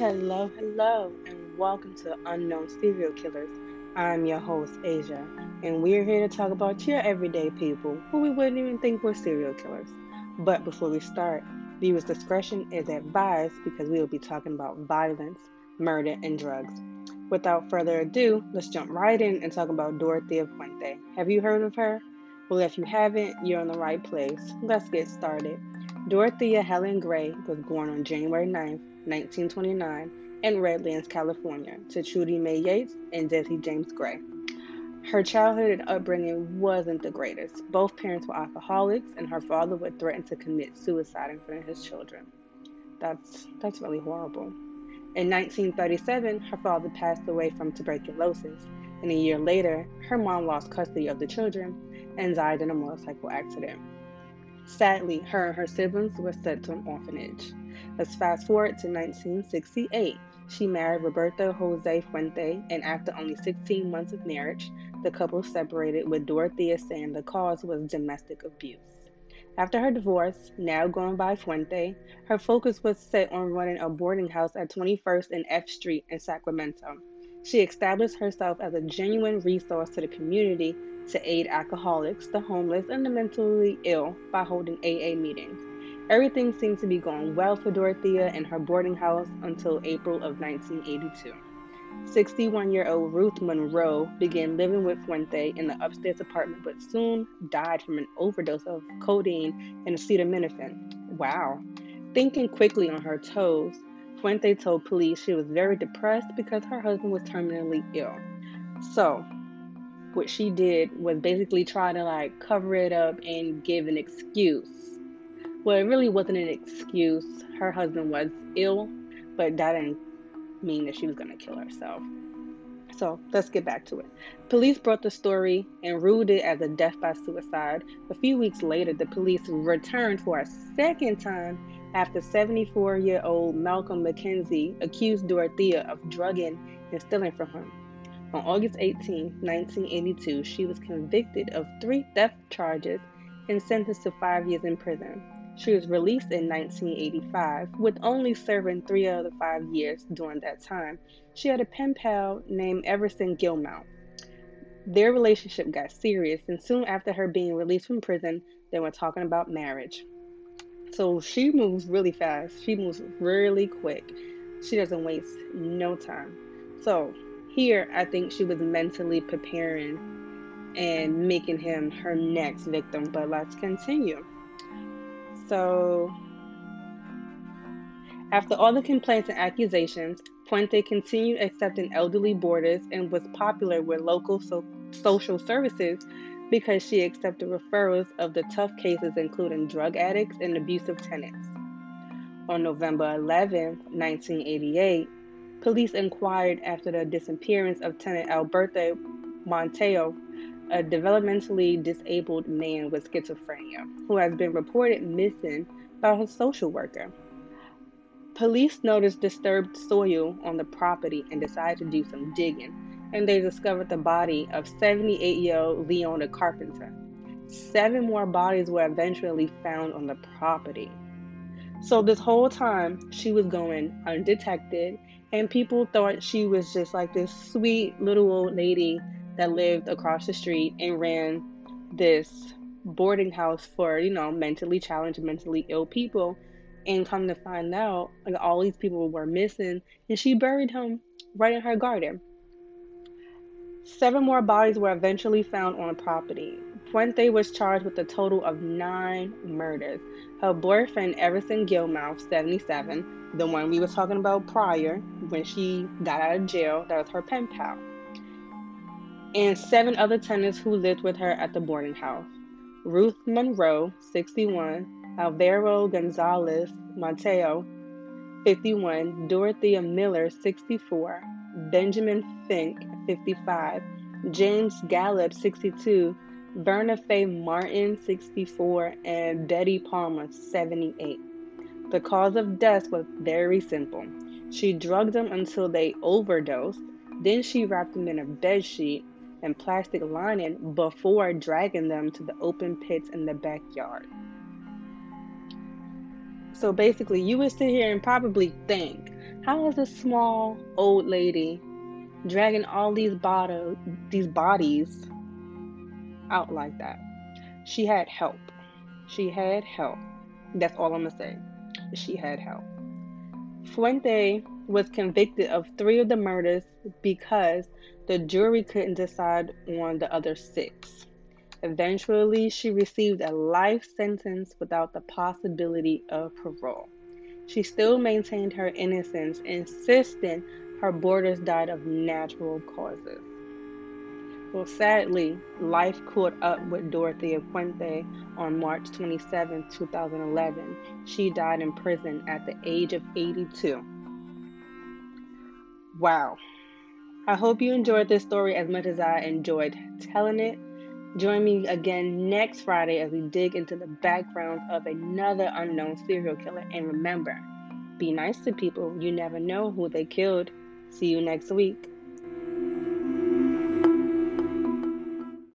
Hello, hello, and welcome to Unknown Serial Killers. I'm your host, Asia, and we're here to talk about your everyday people who we wouldn't even think were serial killers. But before we start, viewers' discretion is advised because we will be talking about violence, murder, and drugs. Without further ado, let's jump right in and talk about Dorothea Puente. Have you heard of her? Well, if you haven't, you're in the right place. Let's get started. Dorothea Helen Gray was born on January 9, 1929, in Redlands, California, to Trudy May Yates and Jesse James Gray. Her childhood and upbringing wasn't the greatest. Both parents were alcoholics, and her father would threaten to commit suicide in front of his children. That's that's really horrible. In 1937, her father passed away from tuberculosis, and a year later, her mom lost custody of the children and died in a motorcycle accident. Sadly, her and her siblings were sent to an orphanage. Let's fast forward to 1968. She married Roberto Jose Puente, and after only 16 months of marriage, the couple separated with Dorothea saying the cause was domestic abuse. After her divorce, now going by Puente, her focus was set on running a boarding house at 21st and F Street in Sacramento. She established herself as a genuine resource to the community to aid alcoholics, the homeless, and the mentally ill by holding AA meetings. Everything seemed to be going well for Dorothea and her boarding house until April of 1982. 61 year old Ruth Monroe began living with Puente in the upstairs apartment but soon died from an overdose of codeine and acetaminophen. Wow. Thinking quickly on her toes, Puente told police she was very depressed because her husband was terminally ill. So, what she did was basically try to like cover it up and give an excuse. Well, it really wasn't an excuse. Her husband was ill, but that didn't mean that she was going to kill herself. So let's get back to it. Police brought the story and ruled it as a death by suicide. A few weeks later, the police returned for a second time after 74 year old Malcolm McKenzie accused Dorothea of drugging and stealing from him. On August 18, 1982, she was convicted of three theft charges and sentenced to five years in prison. She was released in 1985, with only serving three of the five years during that time. She had a pen pal named Everson Gillmouth. Their relationship got serious, and soon after her being released from prison, they were talking about marriage. So she moves really fast. She moves really quick. She doesn't waste no time. So here, I think she was mentally preparing and making him her next victim. But let's continue. So, after all the complaints and accusations, Puente continued accepting elderly boarders and was popular with local so- social services because she accepted referrals of the tough cases, including drug addicts and abusive tenants. On November 11, 1988, Police inquired after the disappearance of tenant Alberto Montejo, a developmentally disabled man with schizophrenia, who has been reported missing by his social worker. Police noticed disturbed soil on the property and decided to do some digging, and they discovered the body of 78 year old Leona Carpenter. Seven more bodies were eventually found on the property. So, this whole time, she was going undetected and people thought she was just like this sweet little old lady that lived across the street and ran this boarding house for, you know, mentally challenged, mentally ill people. And come to find out, like all these people were missing, and she buried him right in her garden. Seven more bodies were eventually found on the property. Puente was charged with a total of nine murders. Her boyfriend, Everson Gillmouth, 77, the one we were talking about prior, when she got out of jail, that was her pen pal, and seven other tenants who lived with her at the boarding house. Ruth Monroe, 61, Alvaro Gonzalez Mateo, 51, Dorothea Miller, 64, Benjamin Fink, 55, James Gallup, 62, Verna Faye Martin, 64, and Betty Palmer, 78. The cause of death was very simple. She drugged them until they overdosed. Then she wrapped them in a bed sheet and plastic lining before dragging them to the open pits in the backyard. So basically, you would sit here and probably think How is a small old lady dragging all these bottle, these bodies out like that? She had help. She had help. That's all I'm gonna say. She had help. Puente was convicted of three of the murders because the jury couldn't decide on the other six. Eventually, she received a life sentence without the possibility of parole. She still maintained her innocence, insisting her boarders died of natural causes. Well, sadly, life caught up with Dorothea Puente on March 27, 2011. She died in prison at the age of 82. Wow. I hope you enjoyed this story as much as I enjoyed telling it. Join me again next Friday as we dig into the background of another unknown serial killer. And remember, be nice to people. You never know who they killed. See you next week.